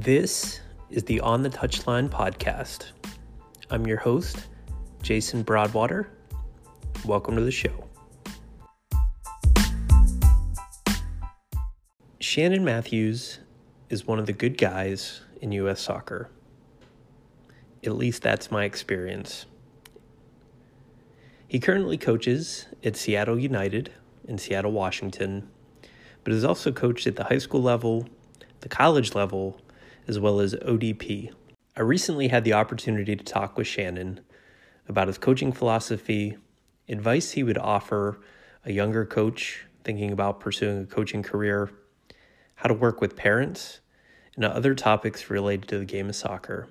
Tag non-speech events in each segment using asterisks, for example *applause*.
This is the On the Touchline podcast. I'm your host, Jason Broadwater. Welcome to the show. Shannon Matthews is one of the good guys in U.S. soccer. At least that's my experience. He currently coaches at Seattle United in Seattle, Washington, but has also coached at the high school level, the college level, as well as ODP. I recently had the opportunity to talk with Shannon about his coaching philosophy, advice he would offer a younger coach thinking about pursuing a coaching career, how to work with parents, and other topics related to the game of soccer.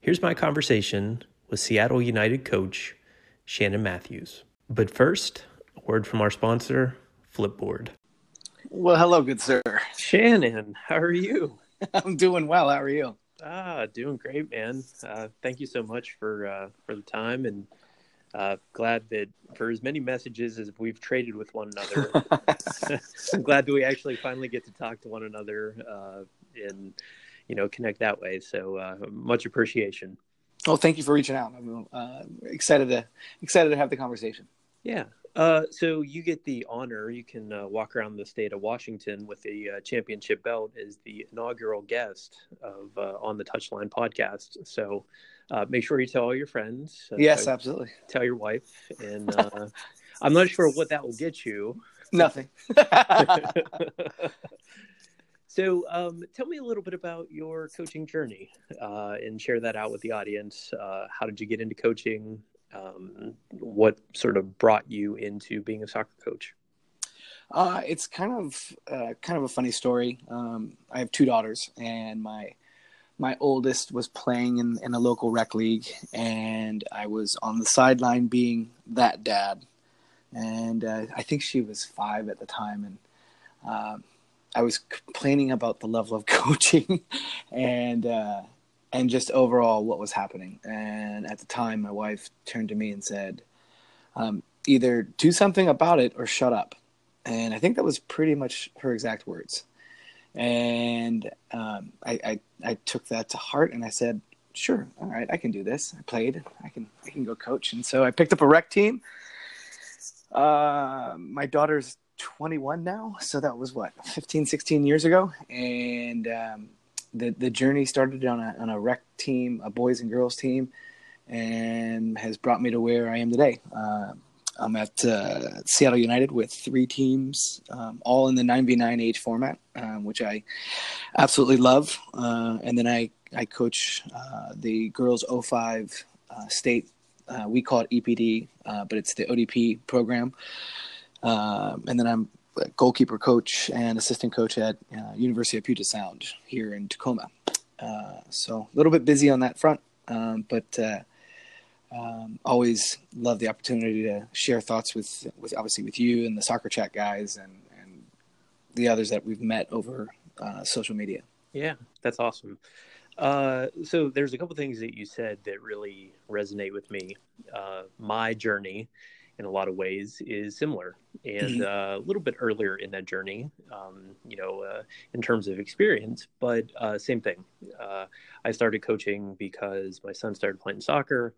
Here's my conversation with Seattle United coach Shannon Matthews. But first, a word from our sponsor, Flipboard. Well, hello, good sir. Shannon, how are you? *laughs* I'm doing well. How are you? Ah, doing great, man. Uh, thank you so much for uh, for the time, and uh, glad that for as many messages as we've traded with one another, *laughs* *laughs* I'm glad that we actually finally get to talk to one another uh, and you know connect that way. So uh, much appreciation. Well, thank you for reaching out. I'm uh, excited to excited to have the conversation. Yeah. Uh, so you get the honor. You can uh, walk around the state of Washington with the uh, championship belt as the inaugural guest of uh, on the Touchline podcast. So uh, make sure you tell all your friends. yes, tell, absolutely. Tell your wife, and I'm not sure what that will get you. Nothing. *laughs* So, um, tell me a little bit about your coaching journey uh, and share that out with the audience. Uh, how did you get into coaching? Um, what sort of brought you into being a soccer coach? Uh, it's kind of uh, kind of a funny story. Um, I have two daughters, and my my oldest was playing in, in a local rec league, and I was on the sideline being that dad. And uh, I think she was five at the time, and um, I was complaining about the level of *laughs* coaching and uh, and just overall what was happening. And at the time, my wife turned to me and said, um, "Either do something about it or shut up." And I think that was pretty much her exact words. And um, I, I I took that to heart, and I said, "Sure, all right, I can do this. I played. I can I can go coach." And so I picked up a rec team. Uh, my daughter's 21 now so that was what 15 16 years ago and um, the the journey started on a on a rec team a boys and girls team and has brought me to where I am today. Uh, I'm at uh, Seattle United with three teams um, all in the 9v9 age format um, which I absolutely love. Uh, and then I I coach uh, the girls 05 uh, state uh, we call it EPD but it's the ODP program. Um, and then I'm goalkeeper coach and assistant coach at uh, University of Puget Sound here in Tacoma. Uh, so a little bit busy on that front, um, but uh, um, always love the opportunity to share thoughts with, with obviously with you and the soccer chat guys and, and the others that we've met over uh, social media. Yeah, that's awesome. Uh, so there's a couple things that you said that really resonate with me. Uh, my journey in a lot of ways is similar and mm-hmm. uh, a little bit earlier in that journey, um, you know, uh, in terms of experience, but uh, same thing. Uh, I started coaching because my son started playing soccer.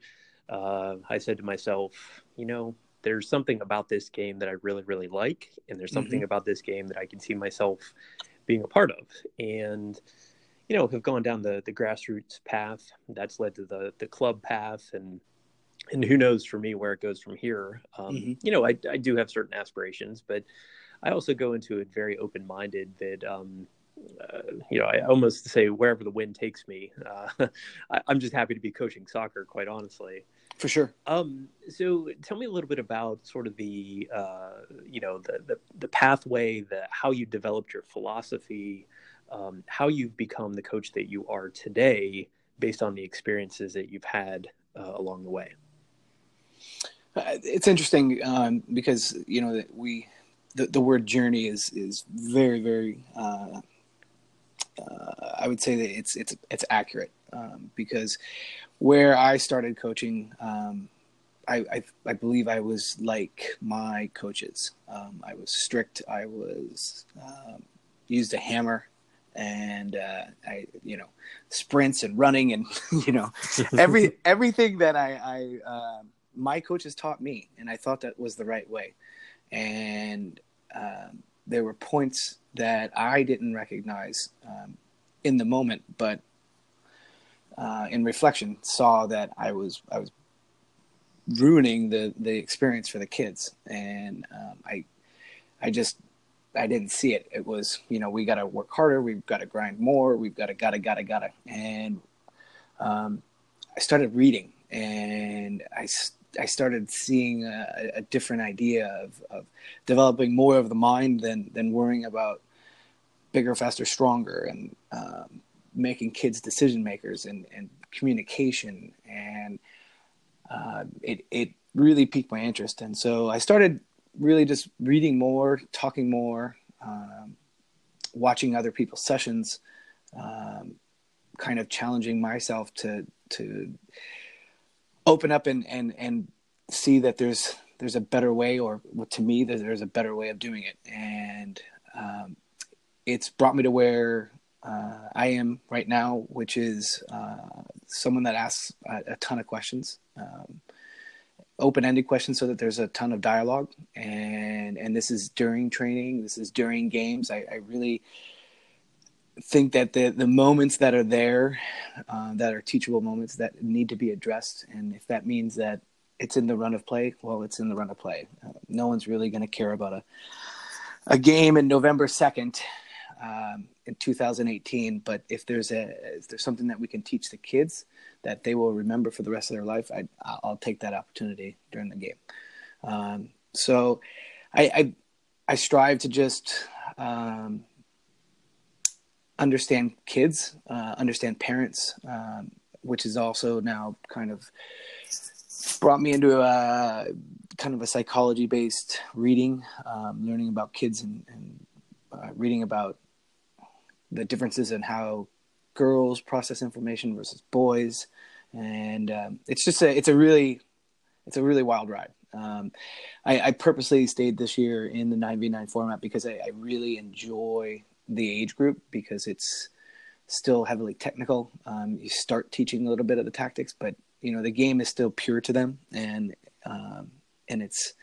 Uh, I said to myself, you know, there's something about this game that I really, really like, and there's something mm-hmm. about this game that I can see myself being a part of. And you know, have gone down the the grassroots path. That's led to the the club path, and and who knows for me where it goes from here. Um, mm-hmm. You know, I, I do have certain aspirations, but I also go into it very open minded that, um, uh, you know, I almost say wherever the wind takes me. Uh, *laughs* I, am just happy to be coaching soccer, quite honestly. For sure. Um, so tell me a little bit about sort of the, uh, you know, the, the, the pathway, the how you developed your philosophy, um, how you've become the coach that you are today, based on the experiences that you've had uh, along the way. It's interesting um, because you know that we the, the word journey is is very very uh, uh, I would say that it's it's it's accurate um, because where I started coaching um, I, I, I believe I was like my coaches. Um, I was strict. I was um, used a hammer and uh, I, you know, sprints and running and *laughs* you know, *laughs* every everything that I, I uh, my coaches taught me, and I thought that was the right way. And um, there were points that I didn't recognize um, in the moment, but uh, in reflection, saw that I was I was ruining the the experience for the kids, and um, I I just I didn't see it. It was you know we got to work harder, we've got to grind more, we've got to gotta gotta gotta, and um, I started reading, and I I started seeing a, a different idea of, of developing more of the mind than than worrying about bigger, faster, stronger, and um, making kids decision makers and, and communication. And uh, it it really piqued my interest, and so I started really just reading more, talking more, um, watching other people's sessions, um, kind of challenging myself to to open up and and and see that there's there's a better way, or to me, that there's a better way of doing it, and um, it's brought me to where uh, I am right now, which is uh, someone that asks a, a ton of questions, um, open-ended questions, so that there's a ton of dialogue. And and this is during training. This is during games. I, I really think that the the moments that are there, uh, that are teachable moments that need to be addressed. And if that means that it's in the run of play, well, it's in the run of play. Uh, no one's really going to care about a a game in November second. Um, in 2018. But if there's a if there's something that we can teach the kids that they will remember for the rest of their life, I I'll take that opportunity during the game. Um, so I, I, I strive to just um, understand kids, uh, understand parents, um, which is also now kind of brought me into a kind of a psychology based reading, um, learning about kids and, and uh, reading about the differences in how girls process information versus boys, and um, it's just a it's a really it's a really wild ride. Um, I, I, purposely stayed this year in the 9v9 format because I, I, really enjoy the age group because it's still heavily technical. Um, you start teaching a little bit of the tactics, but you know the game is still pure to them, and um, and it's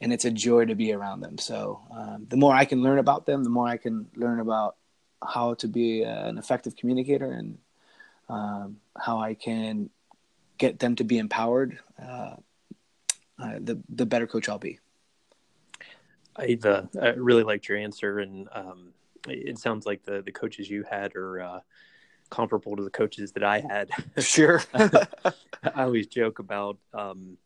and it's a joy to be around them. So um, the more I can learn about them, the more I can learn about how to be an effective communicator and um, how I can get them to be empowered, uh, uh, the the better coach I'll be. I, uh, I really liked your answer, and um, it sounds like the the coaches you had are uh, comparable to the coaches that I had. *laughs* Sure. *laughs* I always joke about um,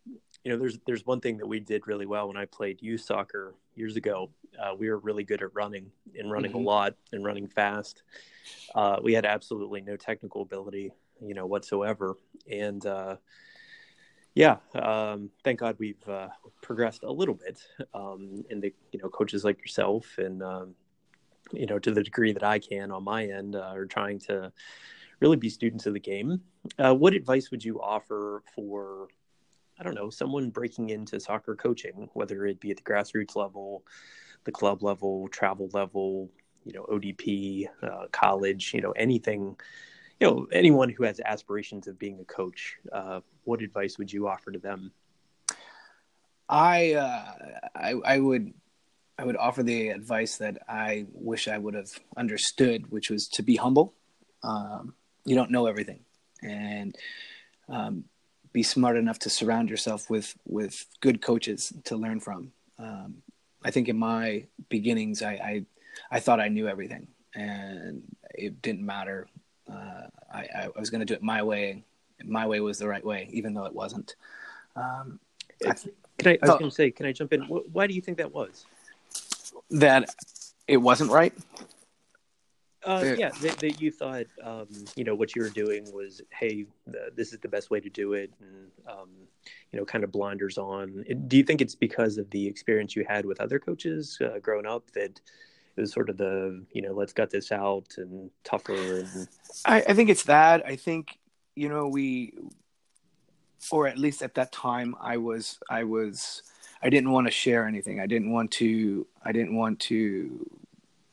you know, there's there's one thing that we did really well when I played youth soccer years ago. Uh, we were really good at running and running mm-hmm. a lot and running fast. Uh, we had absolutely no technical ability, you know, whatsoever. And uh, yeah, um, thank God we've uh, progressed a little bit. Um, and the you know coaches like yourself and um, you know to the degree that I can on my end uh, are trying to really be students of the game. Uh, what advice would you offer for I don't know, someone breaking into soccer coaching, whether it be at the grassroots level, the club level, travel level, you know, ODP, uh, college, you know, anything, you know, anyone who has aspirations of being a coach, uh, what advice would you offer to them? I, uh, I, I would, I would offer the advice that I wish I would have understood, which was to be humble. Um, you don't know everything, and um, be smart enough to surround yourself with with good coaches to learn from. Um, I think in my beginnings, I, I, I thought I knew everything, and it didn't matter. Uh, I, I, was going to do it my way. My way was the right way, even though it wasn't. Um, can I, I was going to say, can I jump in? Why do you think that was? That it wasn't right. Uh, yeah, that, that, you thought, um, you know, what you were doing was, hey, the, this is the best way to do it, and um, you know, kind of blinders on. Do you think it's because of the experience you had with other coaches uh, growing up that it was sort of the, you know, let's gut this out and tougher? And... I, I think it's that. I think you know we, or at least at that time, I was, I was, I didn't want to share anything. I didn't want to. I didn't want to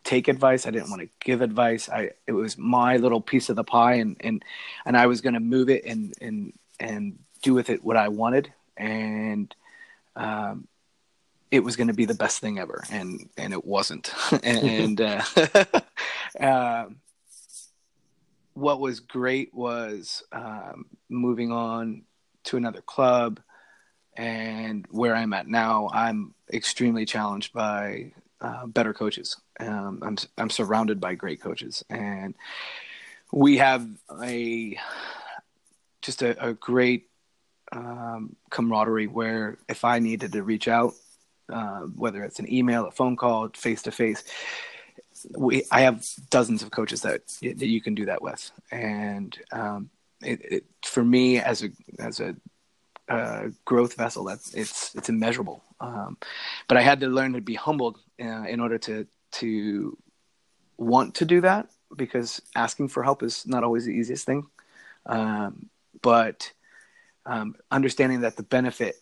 take advice. I didn't want to give advice. I it was my little piece of the pie, and and and I was going to move it and and and do with it what I wanted, and um, it was going to be the best thing ever, and and it wasn't. *laughs* and uh, uh, *laughs* what was great was um, moving on to another club, and where I'm at now, I'm extremely challenged by uh, better coaches. Um, I'm I'm surrounded by great coaches, and we have a just a, a great um, camaraderie where if I needed to reach out uh, whether it's an email, a phone call, face to face. We, I have dozens of coaches that that you can do that with, and um, it, it, for me as a as a uh, growth vessel, that's it's it's immeasurable. Um, but I had to learn to be humbled uh, in order to to want to do that because asking for help is not always the easiest thing. Um, but um, understanding that the benefit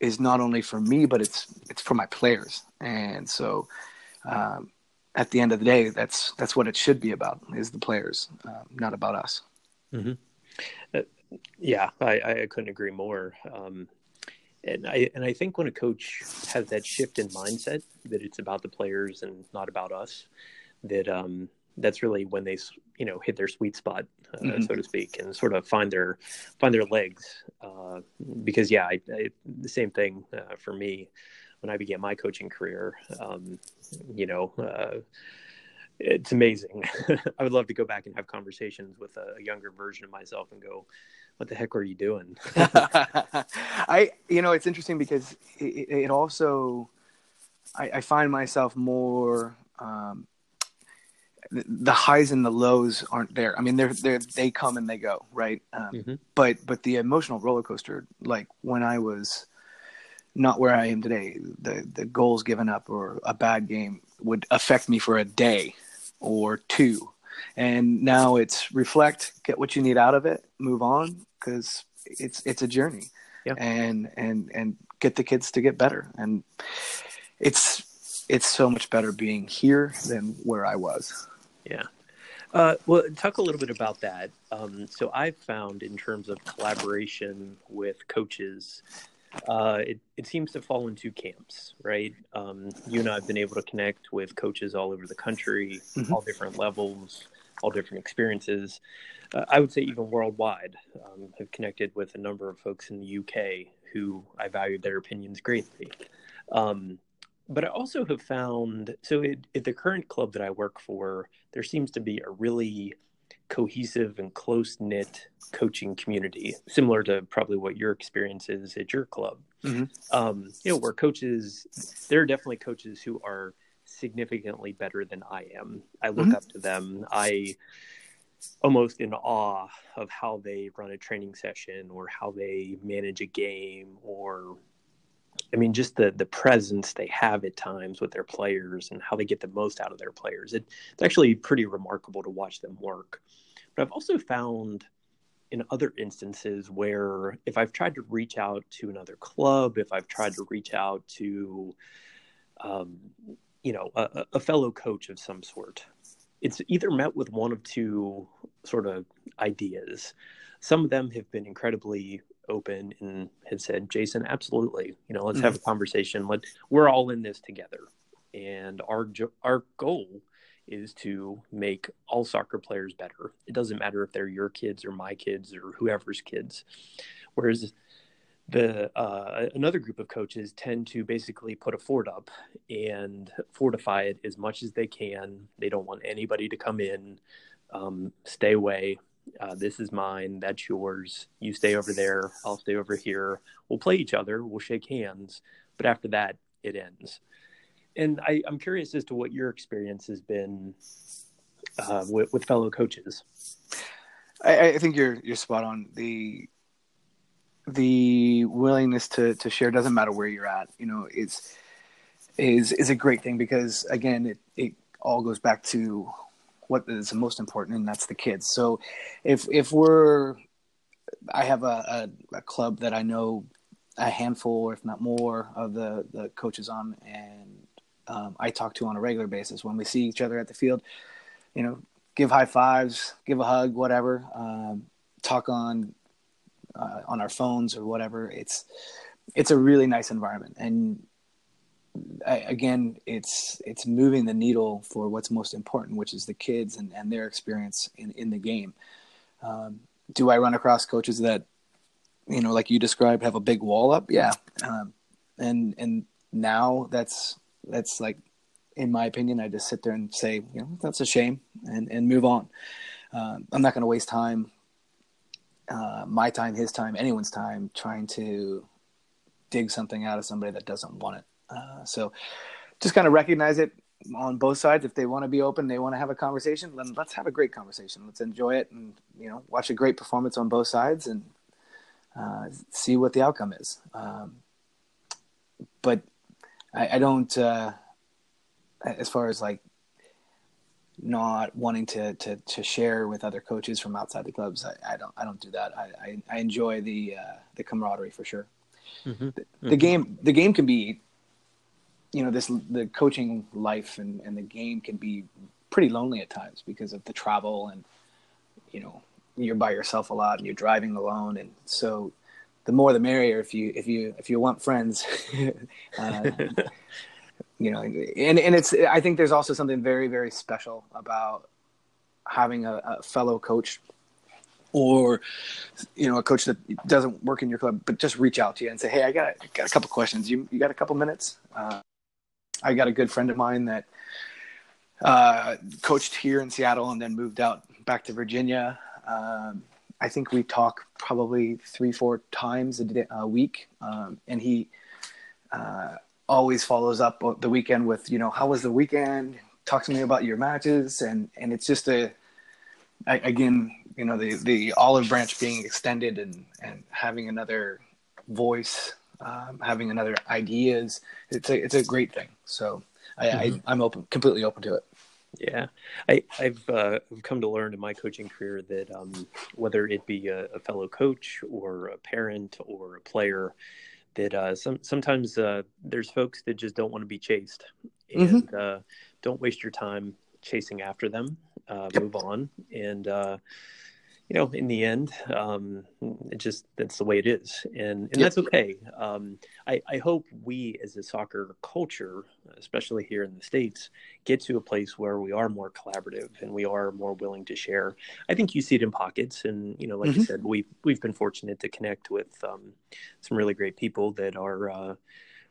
is not only for me, but it's it's for my players. And so, um, at the end of the day, that's that's what it should be about is the players, uh, not about us. Mm-hmm. Uh, yeah, I, I couldn't agree more. Um, and I and I think when a coach has that shift in mindset that it's about the players and not about us, that um, that's really when they you know hit their sweet spot uh, mm-hmm. so to speak and sort of find their find their legs uh, because yeah I, I, the same thing uh, for me when i began my coaching career um, you know uh, it's amazing *laughs* i would love to go back and have conversations with a, younger version of myself and go what the heck are you doing *laughs* *laughs* i you know it's interesting because it, it also I, I, find myself more um, the highs and the lows aren't there. I mean, they're they they come and they go, right? Um, mm-hmm. But but the emotional roller coaster, like when I was not where I am today, the the goals given up or a bad game would affect me for a day or two, and now it's reflect, get what you need out of it, move on, because it's it's a journey, yeah. and and and get the kids to get better, and it's it's so much better being here than where I was. Yeah. Uh, well, talk a little bit about that. Um, so I've found in terms of collaboration with coaches, uh, it, it seems to fall in two camps, right? Um, you and I have been able to connect with coaches all over the country, mm-hmm. all different levels, all different experiences. Uh, I would say even worldwide. Um, have connected with a number of folks in the UK who I valued their opinions greatly. Um, but I also have found so it, at the current club that I work for, there seems to be a really cohesive and close knit coaching community, similar to probably what your experience is at your club. Mm-hmm. Um, you know, where coaches, there are definitely coaches who are significantly better than I am. I look mm-hmm. up to them. I almost in awe of how they run a training session or how they manage a game or I mean, just the the presence they have at times with their players and how they get the most out of their players. It, it's actually pretty remarkable to watch them work. But I've also found in other instances where if I've tried to reach out to another club, if I've tried to reach out to, um, you know, a, a fellow coach of some sort, it's either met with one of two sort of ideas. Some of them have been incredibly open and have said, Jason, absolutely, you know, let's mm-hmm. have a conversation. Let we're all in this together, and our our goal is to make all soccer players better. It doesn't matter if they're your kids or my kids or whoever's kids. Whereas the uh, another group of coaches tend to basically put a fort up and fortify it as much as they can. They don't want anybody to come in, um, stay away, uh, this is mine, that's yours. You stay over there, I'll stay over here. We'll play each other, we'll shake hands, but after that, it ends. And I, am curious as to what your experience has been uh, with, with, fellow coaches. I, I think you're you're spot on. The the willingness to to share doesn't matter where you're at. You know, it's is is a great thing because again, it it all goes back to what is most important, and that's the kids. So if if we're I have a, a, a club that I know a handful, if not more, of the, the coaches on, and um, I talk to on a regular basis. When we see each other at the field, you know, give high fives, give a hug, whatever. Um, talk on uh, on our phones or whatever. It's it's a really nice environment, and I, again, it's it's moving the needle for what's most important, which is the kids and, and their experience in in the game. Um, do I run across coaches that, you know, like you described, have a big wall up? Yeah, um, and and now that's that's like, in my opinion, I just sit there and say, you know, that's a shame, and and move on. Uh, I'm not going to waste time, uh, my time, his time, anyone's time, trying to dig something out of somebody that doesn't want it. Uh, so just kind of recognize it on both sides. If they want to be open, they want to have a conversation, then let's have a great conversation. Let's enjoy it and, you know, watch a great performance on both sides and uh, see what the outcome is. Um, but I, I don't, uh, as far as like not wanting to, to, to share with other coaches from outside the clubs, I, I don't, I don't do that. I, I, I enjoy the, uh, the camaraderie for sure. Mm-hmm. The, the mm-hmm. game, the game can be you know this the coaching life and, and the game can be pretty lonely at times because of the travel and you know you're by yourself a lot and you're driving alone and so the more the merrier if you if you if you want friends *laughs* uh, *laughs* you know and and it's i think there's also something very very special about having a, a fellow coach or you know a coach that doesn't work in your club but just reach out to you and say hey i got, got a couple questions. You you got a couple minutes? Uh, I got a good friend of mine that uh, coached here in Seattle and then moved out back to Virginia. Um, I think we talk probably three, four times a, day, a week, um, and he uh, always follows up the weekend with, you know, how was the weekend? Talk to me about your matches, and and it's just a, I, again, you know, the the olive branch being extended and and having another voice um, having another ideas. It's a it's a great thing. So I, mm-hmm. I am open, completely open to it. Yeah, I, I've uh, come to learn in my coaching career that um, whether it be a, a, fellow coach or a parent or a player, that uh, some sometimes uh, there's folks that just don't want to be chased, mm-hmm. and mm-hmm. don't waste your time chasing after them. Uh, yep. Move on, and uh, you know, in the end, um, it just that's the way it is, and and that's okay. Um, I, I hope we, as a soccer culture, especially here in the states, get to a place where we are more collaborative and we are more willing to share. I think you see it in pockets, and you know, like mm-hmm. you said, we've we've been fortunate to connect with um, some really great people that are. Uh,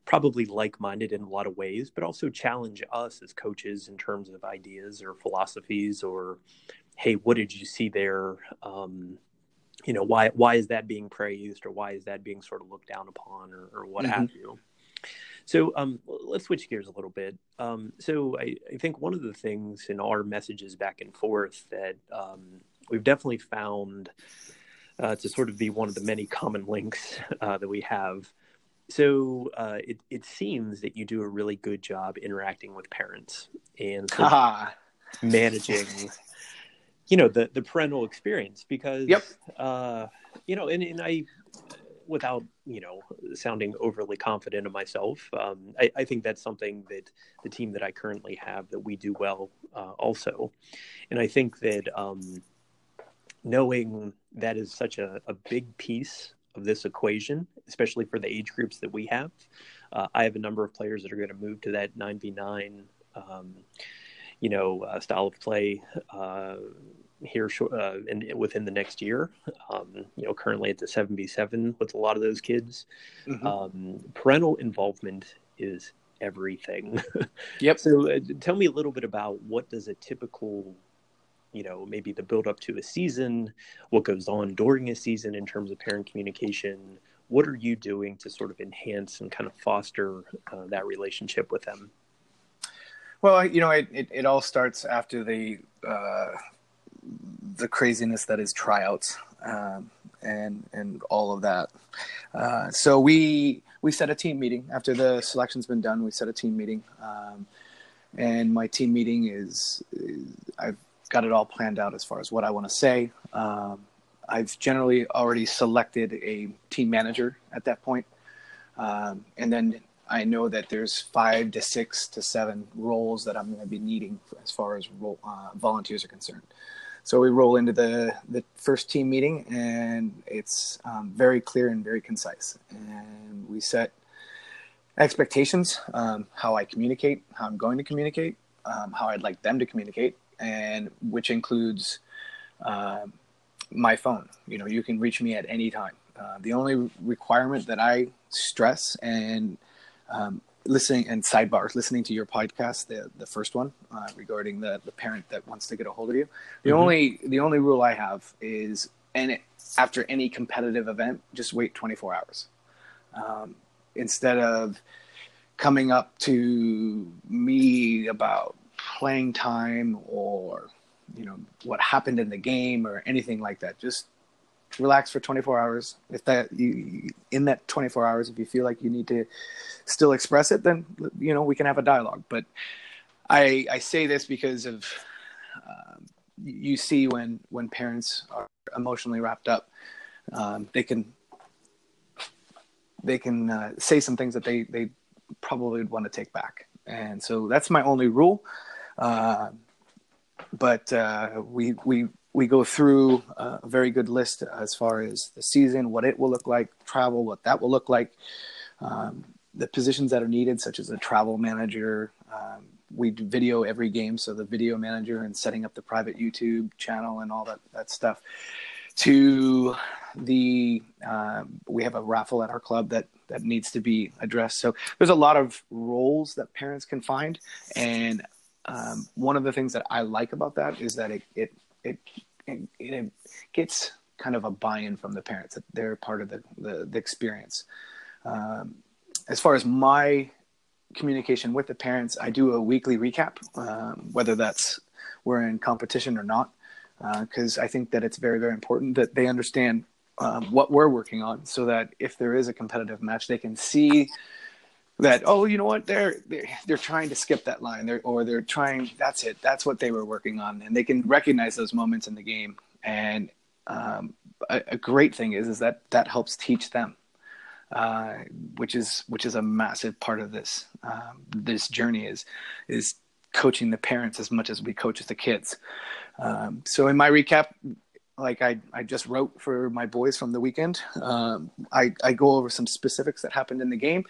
probably like-minded in a lot of ways but also challenge us as coaches in terms of ideas or philosophies or hey, what did you see there? Um, you know, why why is that being praised, or why is that being sort of looked down upon, or, or what mm-hmm. have you? So um, let's switch gears a little bit. Um, so I, I, think one of the things in our messages back and forth that um, we've definitely found uh, to sort of be one of the many common links *laughs* uh, that we have. So uh, it, it seems that you do a really good job interacting with parents and *laughs* managing you know the the parental experience because yep. uh you know and, and i without you know sounding overly confident of myself um, I, I, think that's something that the team that i currently have that we do well uh, also. And i think that um, knowing that is such a, a big piece of this equation especially for the age groups that we have uh, i have a number of players that are going to move to that 9v9 um, you know, uh, style of play uh, here uh, in, within the next year. Um, you know, currently at the 7v7 with a lot of those kids. Mm-hmm. Um, parental involvement is everything. *laughs* yep. So uh, tell me a little bit about what does a typical you know maybe the build up to a season what goes on during a season in terms of parent communication what are you doing to sort of enhance and kind of foster uh, that relationship with them well, you know, it, it, it all starts after the uh, the craziness that is tryouts um, and and all of that. Uh, so we we set a team meeting after the selection's been done. We set a team meeting, um, and my team meeting is, is, I've got it all planned out as far as what I want to say. Um, I've generally already selected a team manager at that point. Um, and then I know that there's five to six to seven roles that I'm going to be needing as far as role, uh, volunteers are concerned. So we roll into the the first team meeting, and it's um, very clear and very concise. And we set expectations, um, how I communicate, how I'm going to communicate, um, how I'd like them to communicate, and which includes uh, my phone. You know, you can reach me at any time. Uh, the only requirement that I stress and um, listening and sidebars, listening to your podcast, the the first one uh, regarding the the parent that wants to get a hold of you. The mm-hmm. only the only rule I have is, and after any competitive event, just wait 24 hours. Um, instead of coming up to me about playing time or you know what happened in the game or anything like that just relax for 24 hours. If that you in that 24 hours if you feel like you need to still express it then you know we can have a dialogue. But i i say this because of um, you see when when parents are emotionally wrapped up um, they can they can uh, say some things that they they probably would want to take back. And so that's my only rule. Uh, but uh, we we we go through a very good list as far as the season, what it will look like, travel, what that will look like, um, the positions that are needed, such as a travel manager. Um, we do video every game, so the video manager and setting up the private YouTube channel and all that that stuff. To the um, we have a raffle at our club that that needs to be addressed. So there's a lot of roles that parents can find, and um, one of the things that I like about that is that it it it, it, it gets kind of a buy-in from the parents that they're part of the the, the experience. Um, as far as my communication with the parents, I do a weekly recap, um, whether that's we're in competition or not, because uh, I think that it's very very important that they understand um, what we're working on, so that if there is a competitive match, they can see that oh you know what? They're they're, they're trying to skip that line. They're, or they're trying that's it. That's what they were working on. And they can recognize those moments in the game. And um, a, a, great thing is is that that helps teach them uh, which is which is a massive part of this um, this journey is is coaching the parents as much as we coach the kids. Um, so in my recap like I, I just wrote for my boys from the weekend um, I, I go over some specifics that happened in the game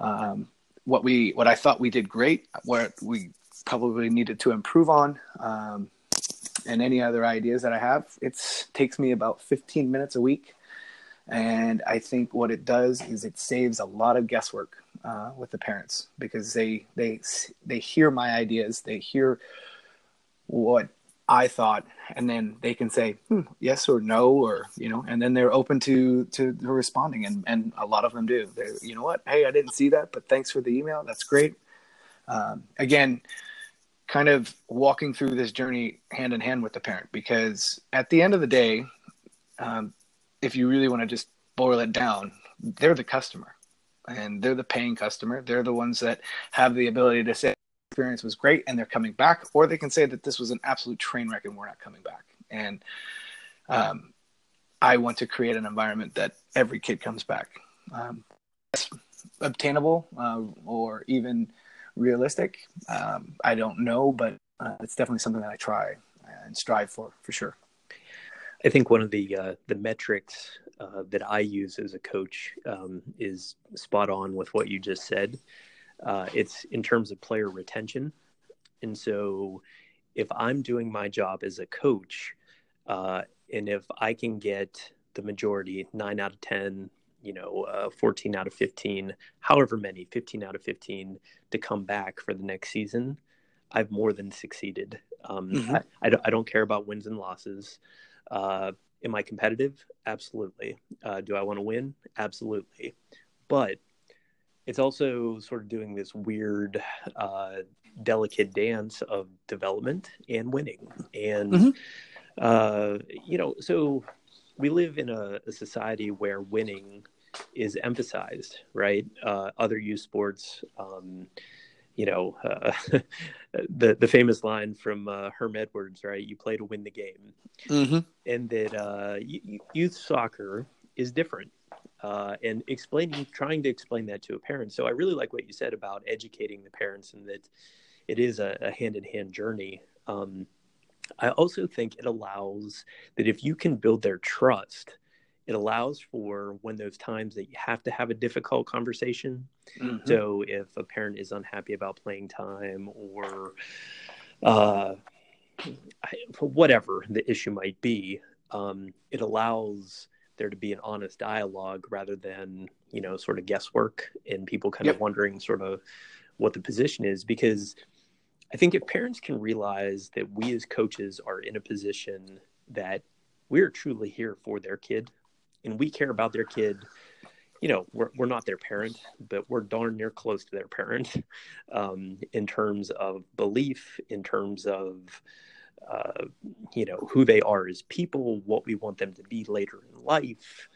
um, what we what I thought we did great, what we probably needed to improve on, um, and any other ideas that I have. It takes me about 15 minutes a week, and I think what it does is it saves a lot of guesswork uh, with the parents because they they they hear my ideas, they hear what I thought, and then they can say hmm, yes or no, or you know, and then they're open to to responding, and and a lot of them do. They, you know what? Hey, I didn't see that, but thanks for the email. That's great. Um, again, kind of walking through this journey hand in hand with the parent, because at the end of the day, um, if you really want to just boil it down, they're the customer, and they're the paying customer. They're the ones that have the ability to say experience was great and they're coming back, or they can say that this was an absolute train wreck and we're not coming back. And um, I want to create an environment that every kid comes back. Um, obtainable uh, or even realistic. Um, I don't know, but uh, it's definitely something that I try and strive for, for sure. I think one of the uh, the metrics uh, that I use as a coach um, is spot on with what you just said. Uh, it's in terms of player retention. And so if I'm doing my job as a coach, uh, and if I can get the majority, nine out of 10, you know, uh, 14 out of 15, however many, 15 out of 15 to come back for the next season, I've more than succeeded. Um, mm-hmm. I, I, don't, I, don't, care about wins and losses. Uh, am I competitive? Absolutely. Uh, do I want to win? Absolutely. But it's also sort of doing this weird uh, delicate dance of development and winning. And mm-hmm. uh, you know so we live in a, a society where winning is emphasized right? Uh, other youth sports um, you know uh, *laughs* the the famous line from uh, Herm Edwards right? You play to win the game. Mm-hmm. and that uh, youth soccer is different uh, and explaining, trying to explain that to a parent. So I really like what you said about educating the parents and that it is a hand in hand journey. Um, I also think it allows that if you can build their trust, it allows for when those times that you have to have a difficult conversation. Mm-hmm. So if a parent is unhappy about playing time or uh, whatever the issue might be, um, it allows there to be an honest dialogue rather than you know sort of guesswork and people kind yep. of wondering sort of what the position is because I think if parents can realize that we as coaches are in a position that we're truly here for their kid and we care about their kid you know we're, we're not their parent but we're darn near close to their parent *laughs* um, in terms of belief in terms of uh, you know who they are as people what we want them to be later in life.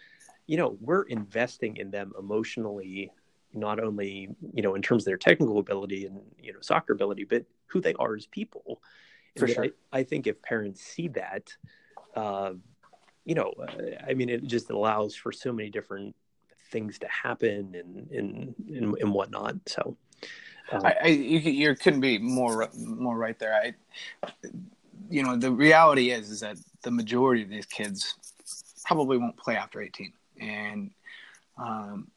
You know we're investing in them emotionally not only you know in terms of their technical ability and you know soccer ability but who they are as people. For sure I, I, think if parents see that uh, you know uh, i mean it just allows for so many different things to happen and and and, and whatnot so um, I, I you, you couldn't be more more right there. I you know the reality is is that the majority of these kids probably won't play after 18 and um,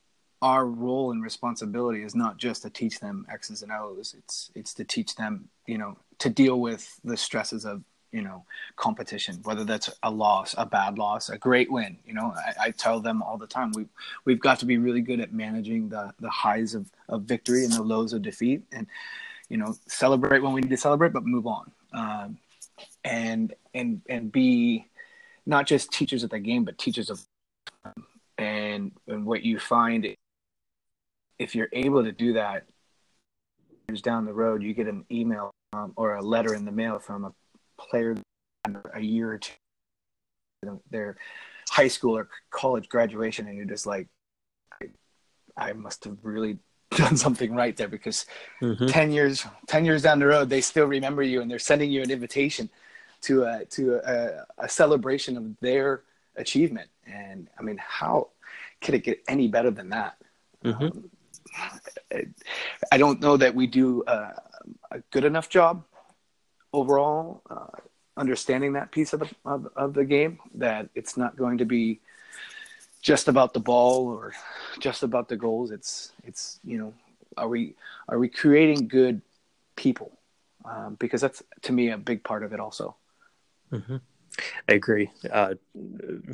our role and responsibility is not just to teach them x's and o's. It's it's to teach them you know to deal with the stresses of you know competition whether that's a loss a bad loss a great win. You know I, I, tell them all the time we we've got to be really good at managing the the highs of, of victory and the lows of defeat and you know celebrate when we need to celebrate but move on. Um, and and and be not just teachers of the game but teachers of and and what you find if you're able to do that years down the road you get an email um, or a letter in the mail from a player a year or two their high school or college graduation and you're just like I, I must have really *laughs* done something right there because mm-hmm. 10 years 10 years down the road they still remember you and they're sending you an invitation to a to a, a celebration of their achievement and i mean how could it get any better than that mm-hmm. um, I don't know that we do a, a good enough job overall uh, understanding that piece of the of, of, the game. That it's not going to be just about the ball or just about the goals. It's it's you know are we are we creating good people um, because that's to me a big part of it also. Mm-hmm. I agree. Uh,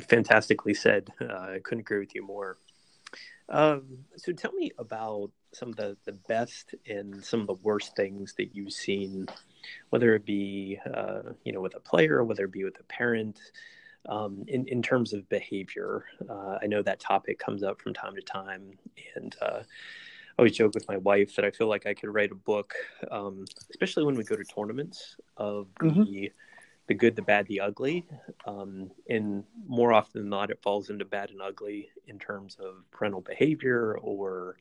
fantastically said. Uh, I couldn't agree with you more. Um, so tell me about some of the, the best and some of the worst things that you've seen, whether it be uh, you know with a player, whether it be with a parent, um, in in terms of behavior. Uh, I know that topic comes up from time to time, and uh, I always joke with my wife that I feel like I could write a book, um, especially when we go to tournaments of mm-hmm. the the good, the bad, the ugly. Um, and more often than not, it falls into bad and ugly in terms of parental behavior or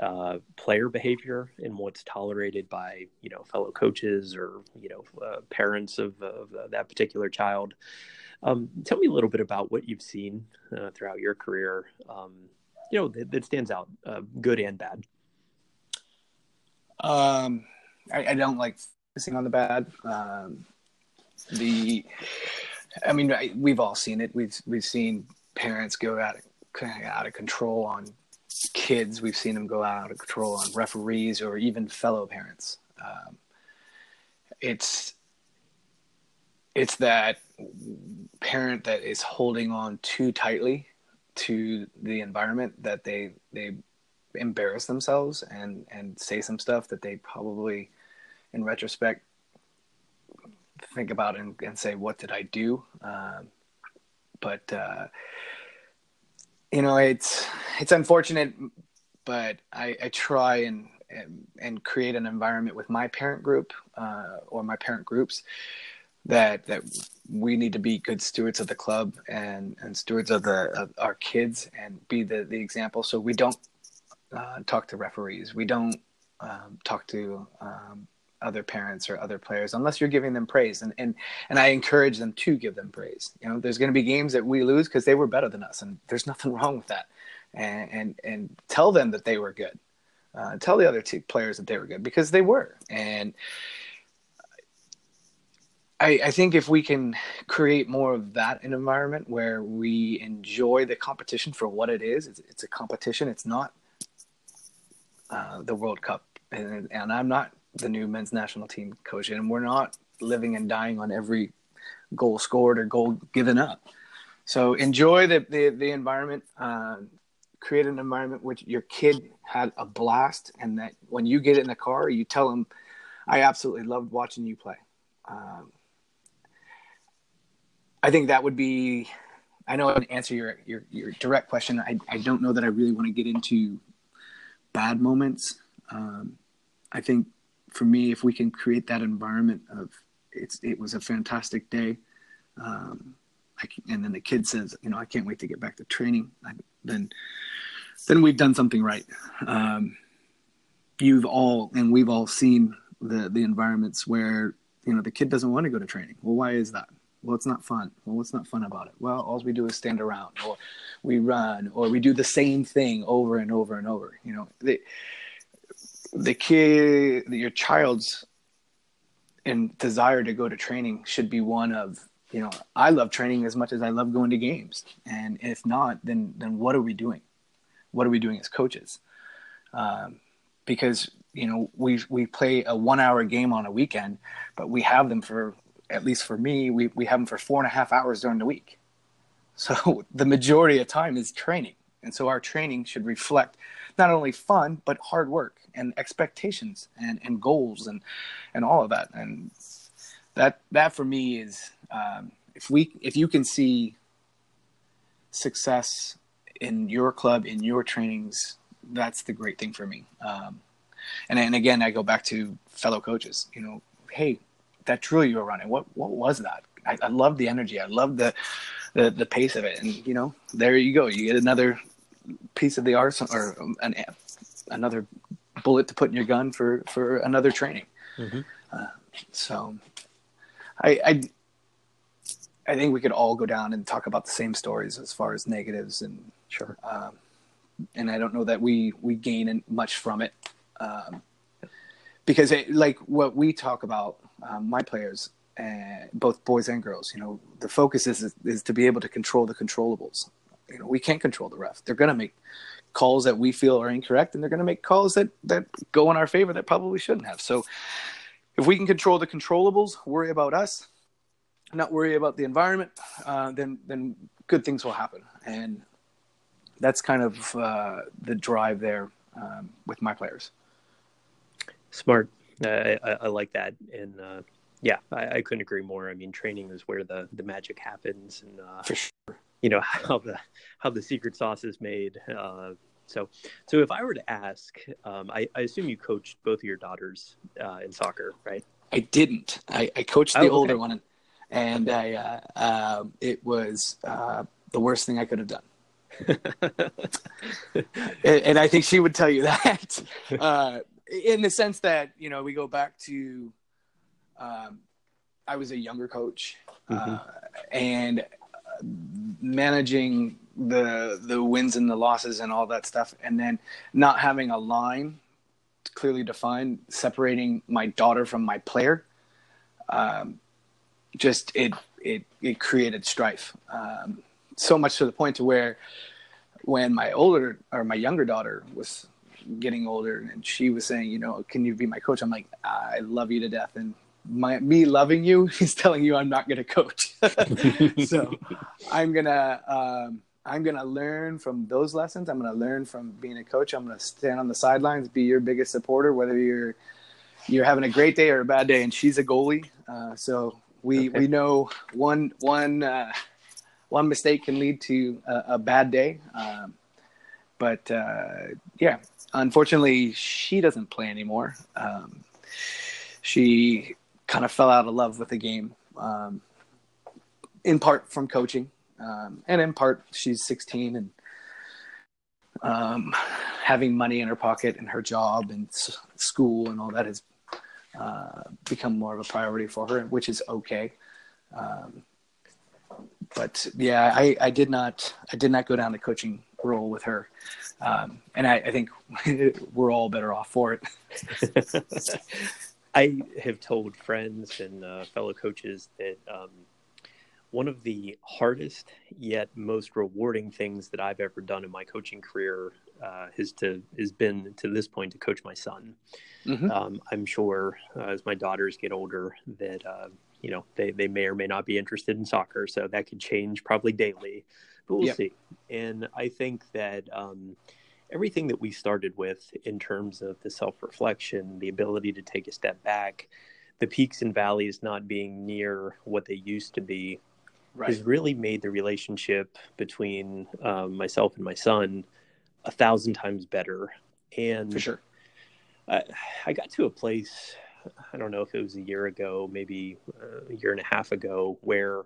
uh, player behavior and what's tolerated by you know fellow coaches or you know uh, parents of, of that particular child. Um, tell me a little bit about what you've seen uh, throughout your career. Um, you know that, that stands out, uh, good and bad. Um, I, I, don't like focusing on the bad. Um, the I mean, we've all seen it. We've we've seen parents go out of, out of control on kids. We've seen them go out of control on referees or even fellow parents. Um, it's it's that parent that is holding on too tightly to the environment that they they embarrass themselves and and say some stuff that they probably in retrospect think about and, and say, what did I do? Um, but uh, you know, it's it's unfortunate, but I, I try and, and, create an environment with my parent group uh, or my parent groups that that we need to be good stewards of the club and and stewards of the of our kids and be the the example. So we don't uh, talk to referees. We don't um, talk to um, other parents or other players unless you're giving them praise and and and I encourage them to give them praise. You know, there's going to be games that we lose because they were better than us, and there's nothing *laughs* wrong with that. and and, and tell them that they were good. Uh, tell the other two players that they were good because they were. And I, I think if we can create more of that an environment where we enjoy the competition for what it is, it's, it's a competition. It's not uh, the World Cup, and, and I'm not the new men's national team coach, and we're not living and dying on every goal scored or goal given up. So enjoy the the, the environment. Uh, create an environment which your kid had a blast, and that when you get in the car, you tell them, "I absolutely loved watching you play." Um, I think that would be. I know I can answer your, your your direct question. I I don't know that I really want to get into bad moments. Um, I think for me, if we can create that environment of it's it was a fantastic day, um, can, and then the kid says, you know, I can't wait to get back to training. I, then then we've done something right. Um, you've all and we've all seen the the environments where you know the kid doesn't want to go to training. Well, why is that? Well, it's not fun. Well, what's not fun about it? Well, all we do is stand around, or we run, or we do the same thing over and over and over. You know, the the kid, your child's and desire to go to training should be one of you know I love training as much as I love going to games, and if not, then then what are we doing? What are we doing as coaches? Um, because you know we we play a one hour game on a weekend, but we have them for at least for me we we have them for four and a half hours during the week. So *laughs* the majority of time is training, and so our training should reflect not only fun but hard work and expectations and, and goals and and all of that. And that that for me is um, if we if you can see success in your club in your trainings that's the great thing for me. Um, and and again I go back to fellow coaches you know hey that drill you were running what what was that? I, I love the energy. I love the, the the pace of it. And you know there you go. You get another piece of the arsenal or an another bullet to put in your gun for for another training. Mm-hmm. Uh, so, I, I I think we could all go down and talk about the same stories as far as negatives and sure. Um, and I don't know that we we gain much from it um, because it, like what we talk about, um, my players, uh, both boys and girls, you know, the focus is, is is to be able to control the controllables. You know, we can't control the ref; they're going to make calls that we feel are incorrect, and they're going to make calls that that go in our favor that probably shouldn't have. So, if we can control the controllables, worry about us, not worry about the environment, uh, then then good things will happen. And that's kind of uh, the drive there um, with my players. Smart. I, I, I like that, and uh, yeah, I, I, couldn't agree more. I mean, training is where the the magic happens, and uh, for sure you know *laughs* how the how the secret sauce is made. Uh, so, so if I were to ask, um, I, I, assume you coached both of your daughters uh, in soccer, right? I didn't. I, I coached the oh, okay. older one, and and I uh, uh, it was uh, the worst thing I could have done. *laughs* and, and, I think she would tell you *laughs* that, uh, in the sense that you know we go back to, um, I was a younger coach, mm-hmm. Uh, and managing the the wins and the losses and all that stuff, and then not having a line clearly defined, separating my daughter from my player, um, just it it it created strife. Um, so much to the point to where when my older or my younger daughter was getting older and she was saying, you know, can you be my coach? I'm like, I love you to death and my me loving you *laughs* is telling you I'm not going to coach. *laughs* so I'm gonna um, I'm gonna learn from those lessons. I'm gonna learn from being a coach. I'm gonna stand on the sidelines, be your biggest supporter, whether you're you're having a great day or a bad day. And she's a goalie, uh, so we okay. we know one one uh, one mistake can lead to a, a bad day. Um, but uh, yeah, unfortunately, she doesn't play anymore. Um, she kind of fell out of love with the game, um, in part from coaching, um, and in part she's 16 and um, having money in her pocket and her job and s- school and all that has uh, become more of a priority for her, which is okay. Um, but yeah, I, I did not I did not go down the coaching role with her, um, and I, I, think *laughs* we're all better off for it. *laughs* I have told friends and uh, fellow coaches that um, one of the hardest yet most rewarding things that I've ever done in my coaching career uh, has to has been to this point to coach my son. Mm-hmm. Um, I'm sure uh, as my daughters get older that uh, you know they, they may or may not be interested in soccer, so that could change probably daily, but we'll yep. see. And I think that um, everything that we started with in terms of the self reflection, the ability to take a step back, the peaks and valleys not being near what they used to be, right. has really made the relationship between um, myself and my son a thousand times better. And for sure, I, I got to a place. I don't know if it was a year ago, maybe a year and a half ago, where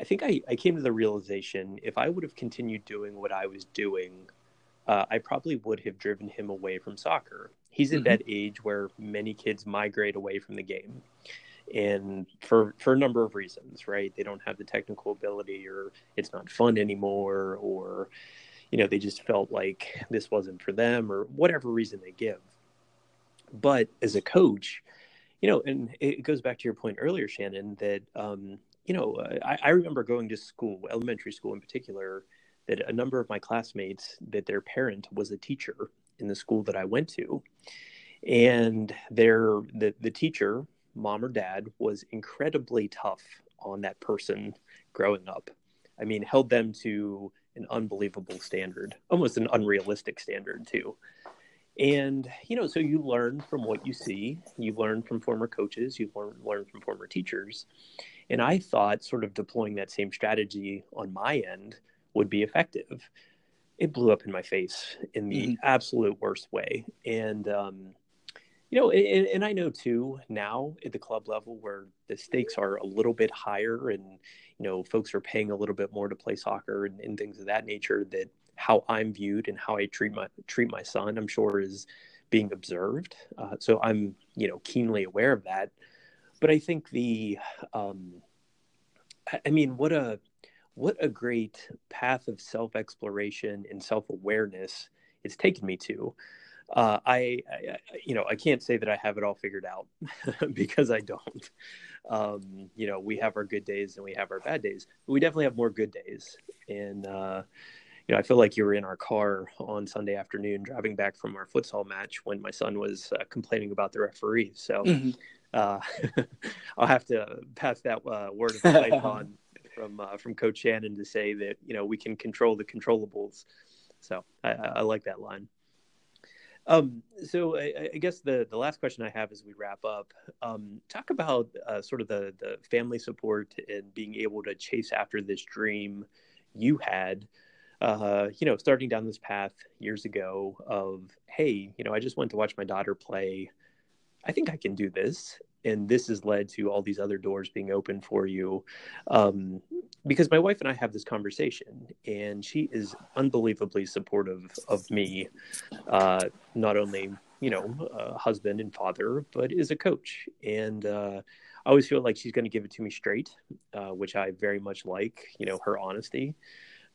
I think I, I came to the realization if I would have continued doing what I was doing uh, I probably would have driven him away from soccer. He's at mm-hmm. that age where many kids migrate away from the game. And for for a number of reasons, right? They don't have the technical ability or it's not fun anymore or you know, they just felt like this wasn't for them or whatever reason they give. But as a coach, you know, and it goes back to your point earlier, Shannon, that um, you know, I, I remember going to school, elementary school in particular, that a number of my classmates that their parent was a teacher in the school that I went to, and their the the teacher, mom or dad, was incredibly tough on that person growing up. I mean, held them to an unbelievable standard, almost an unrealistic standard too. And you know, so you learn from what you see. You learn from former coaches. You learn learn from former teachers. And I thought, sort of deploying that same strategy on my end would be effective. It blew up in my face in the mm-hmm. absolute worst way. And, um, you know, and, and, I know too now at the club level where the stakes are a little bit higher and, you know, folks are paying a little bit more to play soccer and, and things of that nature that how I'm viewed and how I treat my, treat my son, I'm sure is being observed. Uh, so I'm, you know, keenly aware of that. But I think the, um, I mean, what a, what a great path of self exploration and self awareness it's taken me to. Uh, I, I, you know, I can't say that I have it all figured out *laughs* because I don't. Um, you know, we have our good days and we have our bad days. But we definitely have more good days. And, uh, you know, I feel like you were in our car on Sunday afternoon driving back from our futsal match when my son was uh, complaining about the referee. So mm-hmm. Uh, *laughs* I'll have to pass that uh, word of *laughs* advice on from uh, from Coach Shannon to say that you know we can control the controllables. So I, I like that line. Um, so I, I, guess the the last question I have as we wrap up, um, talk about uh, sort of the the family support and being able to chase after this dream you had. Uh, you know, starting down this path years ago of, hey, you know, I just went to watch my daughter play. I think I can do this and this has led to all these other doors being open for you. Um, because my wife and i have this conversation and she is unbelievably supportive of me uh, not only you know a husband and father but is a coach. And uh, i always feel like she's going to give it to me straight uh, which i very much like you know her honesty.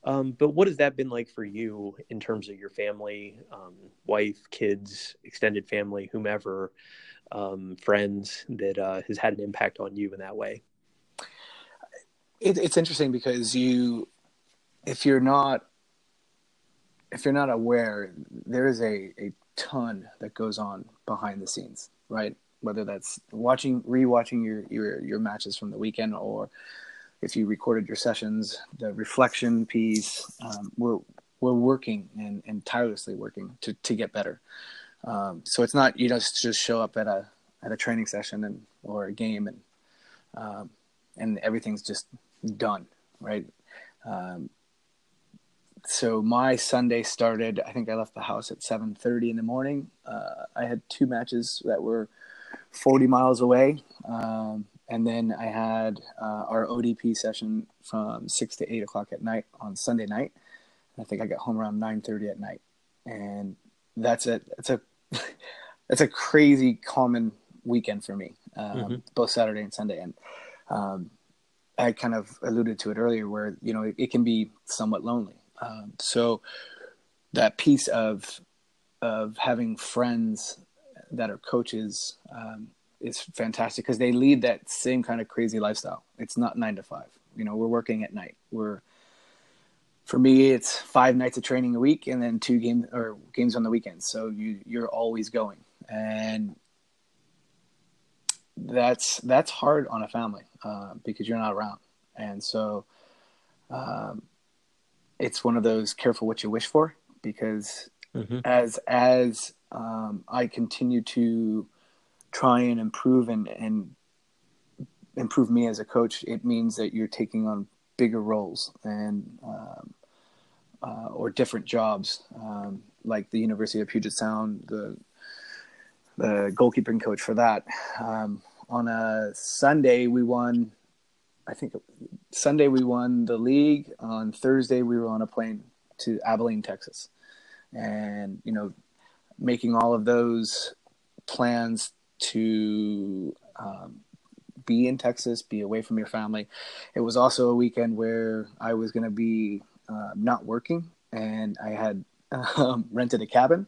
Um, but what has that been like for you in terms of your family, um, wife, kids, extended family, whomever? Um, friends that uh, has had an impact on you in that way? It, it's interesting because you, if you're not, if you're not aware, there is a, a ton that goes on behind the scenes, right? Whether that's watching, rewatching your, your, your matches from the weekend, or if you recorded your sessions, the reflection piece, um, we're, we're working and, and tirelessly working to, to get better. Um, so it's not you just just show up at a at a training session and or a game and um, and everything's just done, right? Um, so my Sunday started. I think I left the house at seven thirty in the morning. Uh, I had two matches that were forty miles away, um, and then I had uh, our ODP session from six to eight o'clock at night on Sunday night. I think I got home around nine thirty at night, and that's it. It's a *laughs* that's a crazy common weekend for me, um, mm-hmm. both Saturday and Sunday. And um, I kind of alluded to it earlier, where you know it, it can be somewhat lonely. Um, so that piece of of having friends that are coaches um, is fantastic because they lead that same kind of crazy lifestyle. It's not nine to five. You know, we're working at night. We're for me, it's five nights of training a week and then two games or games on the weekends. So you you're always going, and that's that's hard on a family uh, because you're not around, and so um, it's one of those careful what you wish for because mm-hmm. as as um, I continue to try and improve and, and improve me as a coach, it means that you're taking on bigger roles and um, uh, or different jobs, um, like the University of Puget Sound, the the goalkeeping coach for that. Um, on a Sunday, we won. I think Sunday we won the league. On Thursday, we were on a plane to Abilene, Texas, and you know, making all of those plans to um, be in Texas, be away from your family. It was also a weekend where I was going to be uh, not working, and I had um, *laughs* rented a cabin,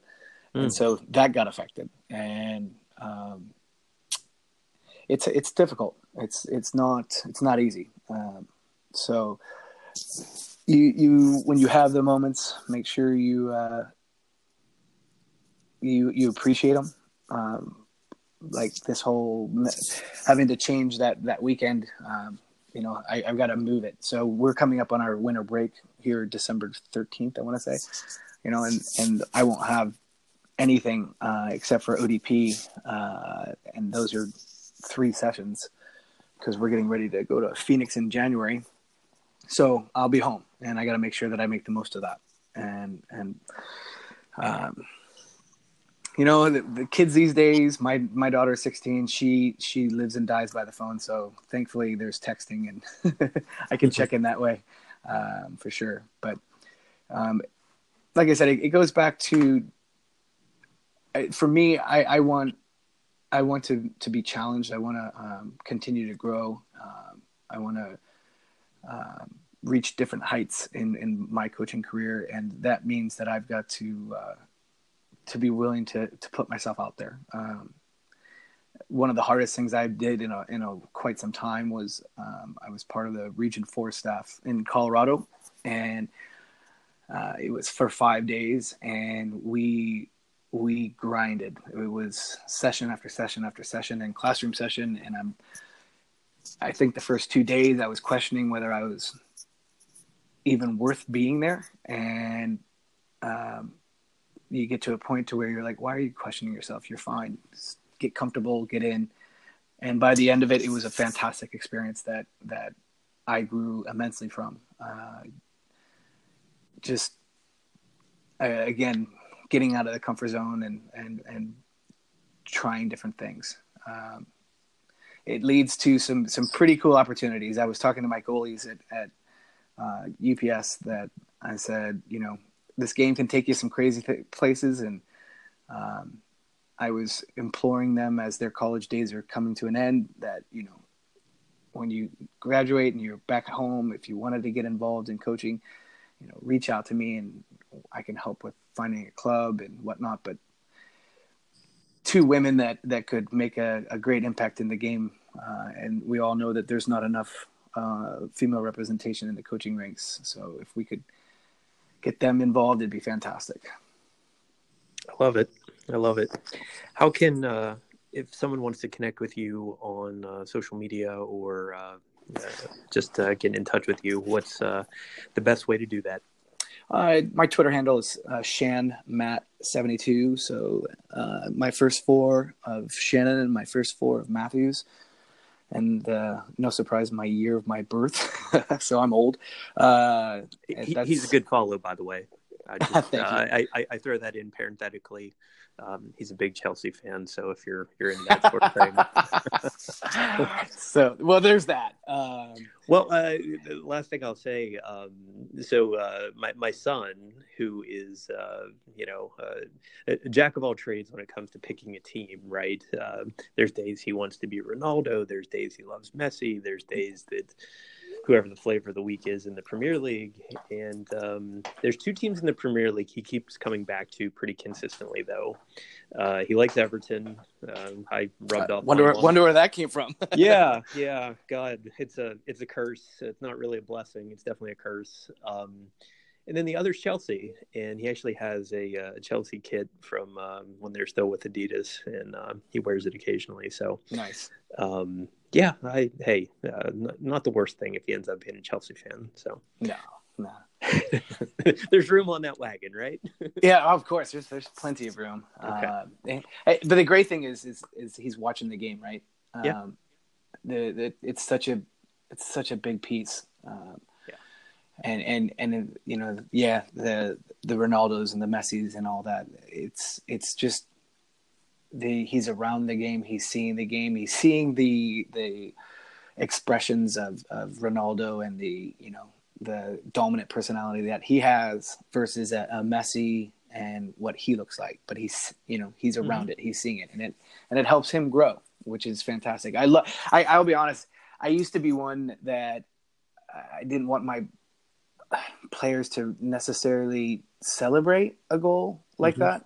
mm. and hmm. so that got affected. And um, it's it's difficult. It's it's not it's not easy. Um, so you you when you have the moments, make sure you uh, you you appreciate them. Um, like this whole having to change that that weekend. Um, you know, I, have got to move it. So we're coming up on our winter break here, December thirteenth. I want to say, you know, and and I won't have anything uh, except for ODP, uh, and those are three sessions because we're getting ready to go to Phoenix in January. So I'll be home, and I got to make sure that I make the most of that. And and um, you know the, the, kids these days my my daughter is 16 she she lives and dies by the phone so thankfully there's texting and *laughs* i can check in that way um, for sure. But um, like i said it, it goes back to for me I, I want i want to to be challenged. I want to um, continue to grow. Um, i want to um, reach different heights in in my coaching career and that means that i've got to uh, to be willing to to put myself out there. Um, one of the hardest things I did in a in a quite some time was um, I was part of the Region Four staff in Colorado, and uh, it was for five days, and we we grinded. It was session after session after session and classroom session, and I'm. I think the first two days I was questioning whether I was even worth being there, and um, you get to a point to where you're like, why are you questioning yourself? You're fine. Just get comfortable, get in. And by the end of it, it was a fantastic experience that that I grew immensely from. Uh, just uh, again, getting out of the comfort zone and and and trying different things. Um, it leads to some some pretty cool opportunities. I was talking to my goalies at at uh, UPS that I said, you know, this game can take you some crazy th- places and um, i was imploring them as their college days are coming to an end that you know when you graduate and you're back home if you wanted to get involved in coaching you know reach out to me and i can help with finding a club and whatnot. But two women that that could make a, a great impact in the game uh, and we all know that there's not enough uh, female representation in the coaching ranks. So if we could get them involved, it'd be fantastic. I love it. I love it. How can uh, if someone wants to connect with you on uh, social media or uh, uh just uh, get in touch with you, what's uh, the best way to do that? my Twitter handle is Shan Matt seventy two. So my first four of Shannon and my first four of Matthews and uh, no surprise, my year of my birth. *laughs* so I'm old. Uh, he, he's a good follow, by the way. I, *laughs* just, uh, I, I, I, throw that in parenthetically um, he's a big Chelsea fan, so if you're you're in that sort of thing, *laughs* so well, there's that. Um, well, uh, the last thing I'll say. Um, so uh, my my son, who is uh, you know uh, a jack of all trades when it comes to picking a team, right? Um, there's days he wants to be Ronaldo. There's days he loves Messi. There's days that whoever the flavor of the week is in the Premier League. And um, there's two teams in the Premier League he keeps coming back to pretty consistently, though. Uh, he likes Everton. Um, I rubbed Uh, off. wonder on wonder where that came from. *laughs* yeah, yeah. God, it's a it's a curse. It's not really a blessing. It's definitely a curse. Um, and then the other's Chelsea, and he actually has a uh, Chelsea kit from um, when they're still with Adidas, and um, he wears it occasionally. So, nice. um, yeah, I hey, uh, n- not the worst thing if he ends up being a Chelsea fan. So, No, no. *laughs* there's room on that wagon, right? *laughs* Yeah, of course. There's there's plenty of room. Okay. Uh, and- but the great thing is is is he's watching the game, right? Um, Yeah. The, the it's such a it's such a big piece. Um, Yeah. And and and you know, yeah, the the Ronaldos and the Messis and all that. It's it's just the he's around the game. He's seeing the game. He's seeing the the expressions of of Ronaldo and the you know the dominant personality that he has versus a, a Messi and what he looks like. But he's you know he's around it. He's seeing it, and it and it helps him grow, which is fantastic. I love. I I'll be honest. I used to be one that I didn't want my players to necessarily celebrate a goal like Mhm. that.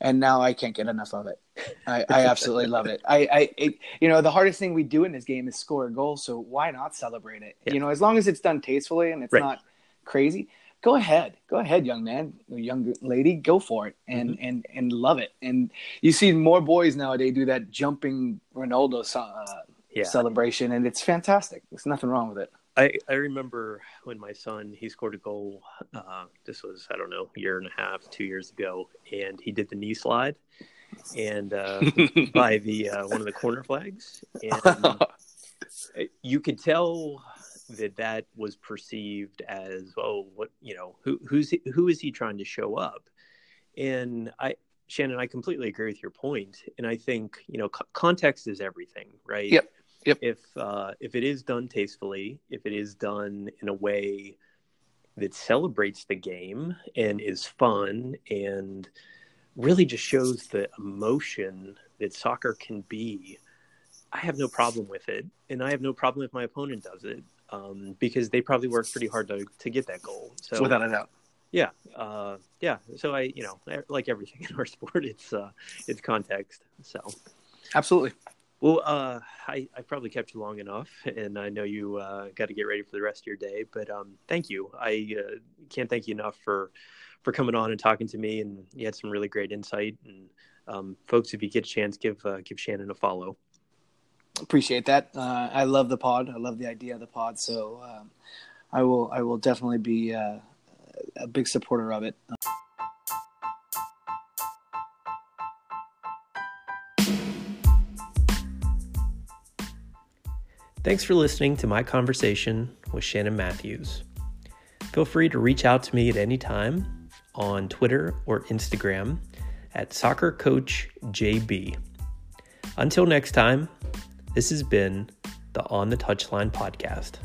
And now I can't get enough of it. I, I absolutely love it. *laughs* I, I it, you know, the hardest thing we do in this game is score a goal. So why not celebrate it? Yeah. You know, as long as it's done tastefully and it's Right. not crazy, go ahead, go ahead, young man, young lady, go for it and Mm-hmm. and and love it. And you see more boys nowadays do that jumping Ronaldo uh, Yeah. celebration, and it's fantastic. There's nothing wrong with it. I, I remember when my son he scored a goal. Uh, this was I don't know a year and a half, two years ago, and he did the knee slide, and uh, *laughs* by the uh, one of the corner flags, and *laughs* you could tell that that was perceived as oh what you know who who's who is he trying to show up, and I Shannon I completely agree with your point, and I think you know co- context is everything, right? Yep. Yep. If uh, if it is done tastefully, if it is done in a way that celebrates the game and is fun and really just shows the emotion that soccer can be, I have no problem with it, and I have no problem if my opponent does it um, because they probably worked pretty hard to to get that goal. So Without a doubt. yeah, uh, yeah. So I, you know, like everything *laughs* in our sport, it's uh, it's context. So. Absolutely. Well, uh, I, I probably kept you long enough, and I know you uh, got to get ready for the rest of your day. But um, thank you. I uh, can't thank you enough for for coming on and talking to me, and you had some really great insight. And um, folks, if you get a chance, give uh, give Shannon a follow. appreciate that. Uh, I love the pod. I love the idea of the pod. So um, I will I will definitely be uh, a big supporter of it. Thanks for listening to my conversation with Shannon Matthews. Feel free to reach out to me at any time on Twitter or Instagram at soccercoachjb. Until next time, this has been the On the Touchline podcast.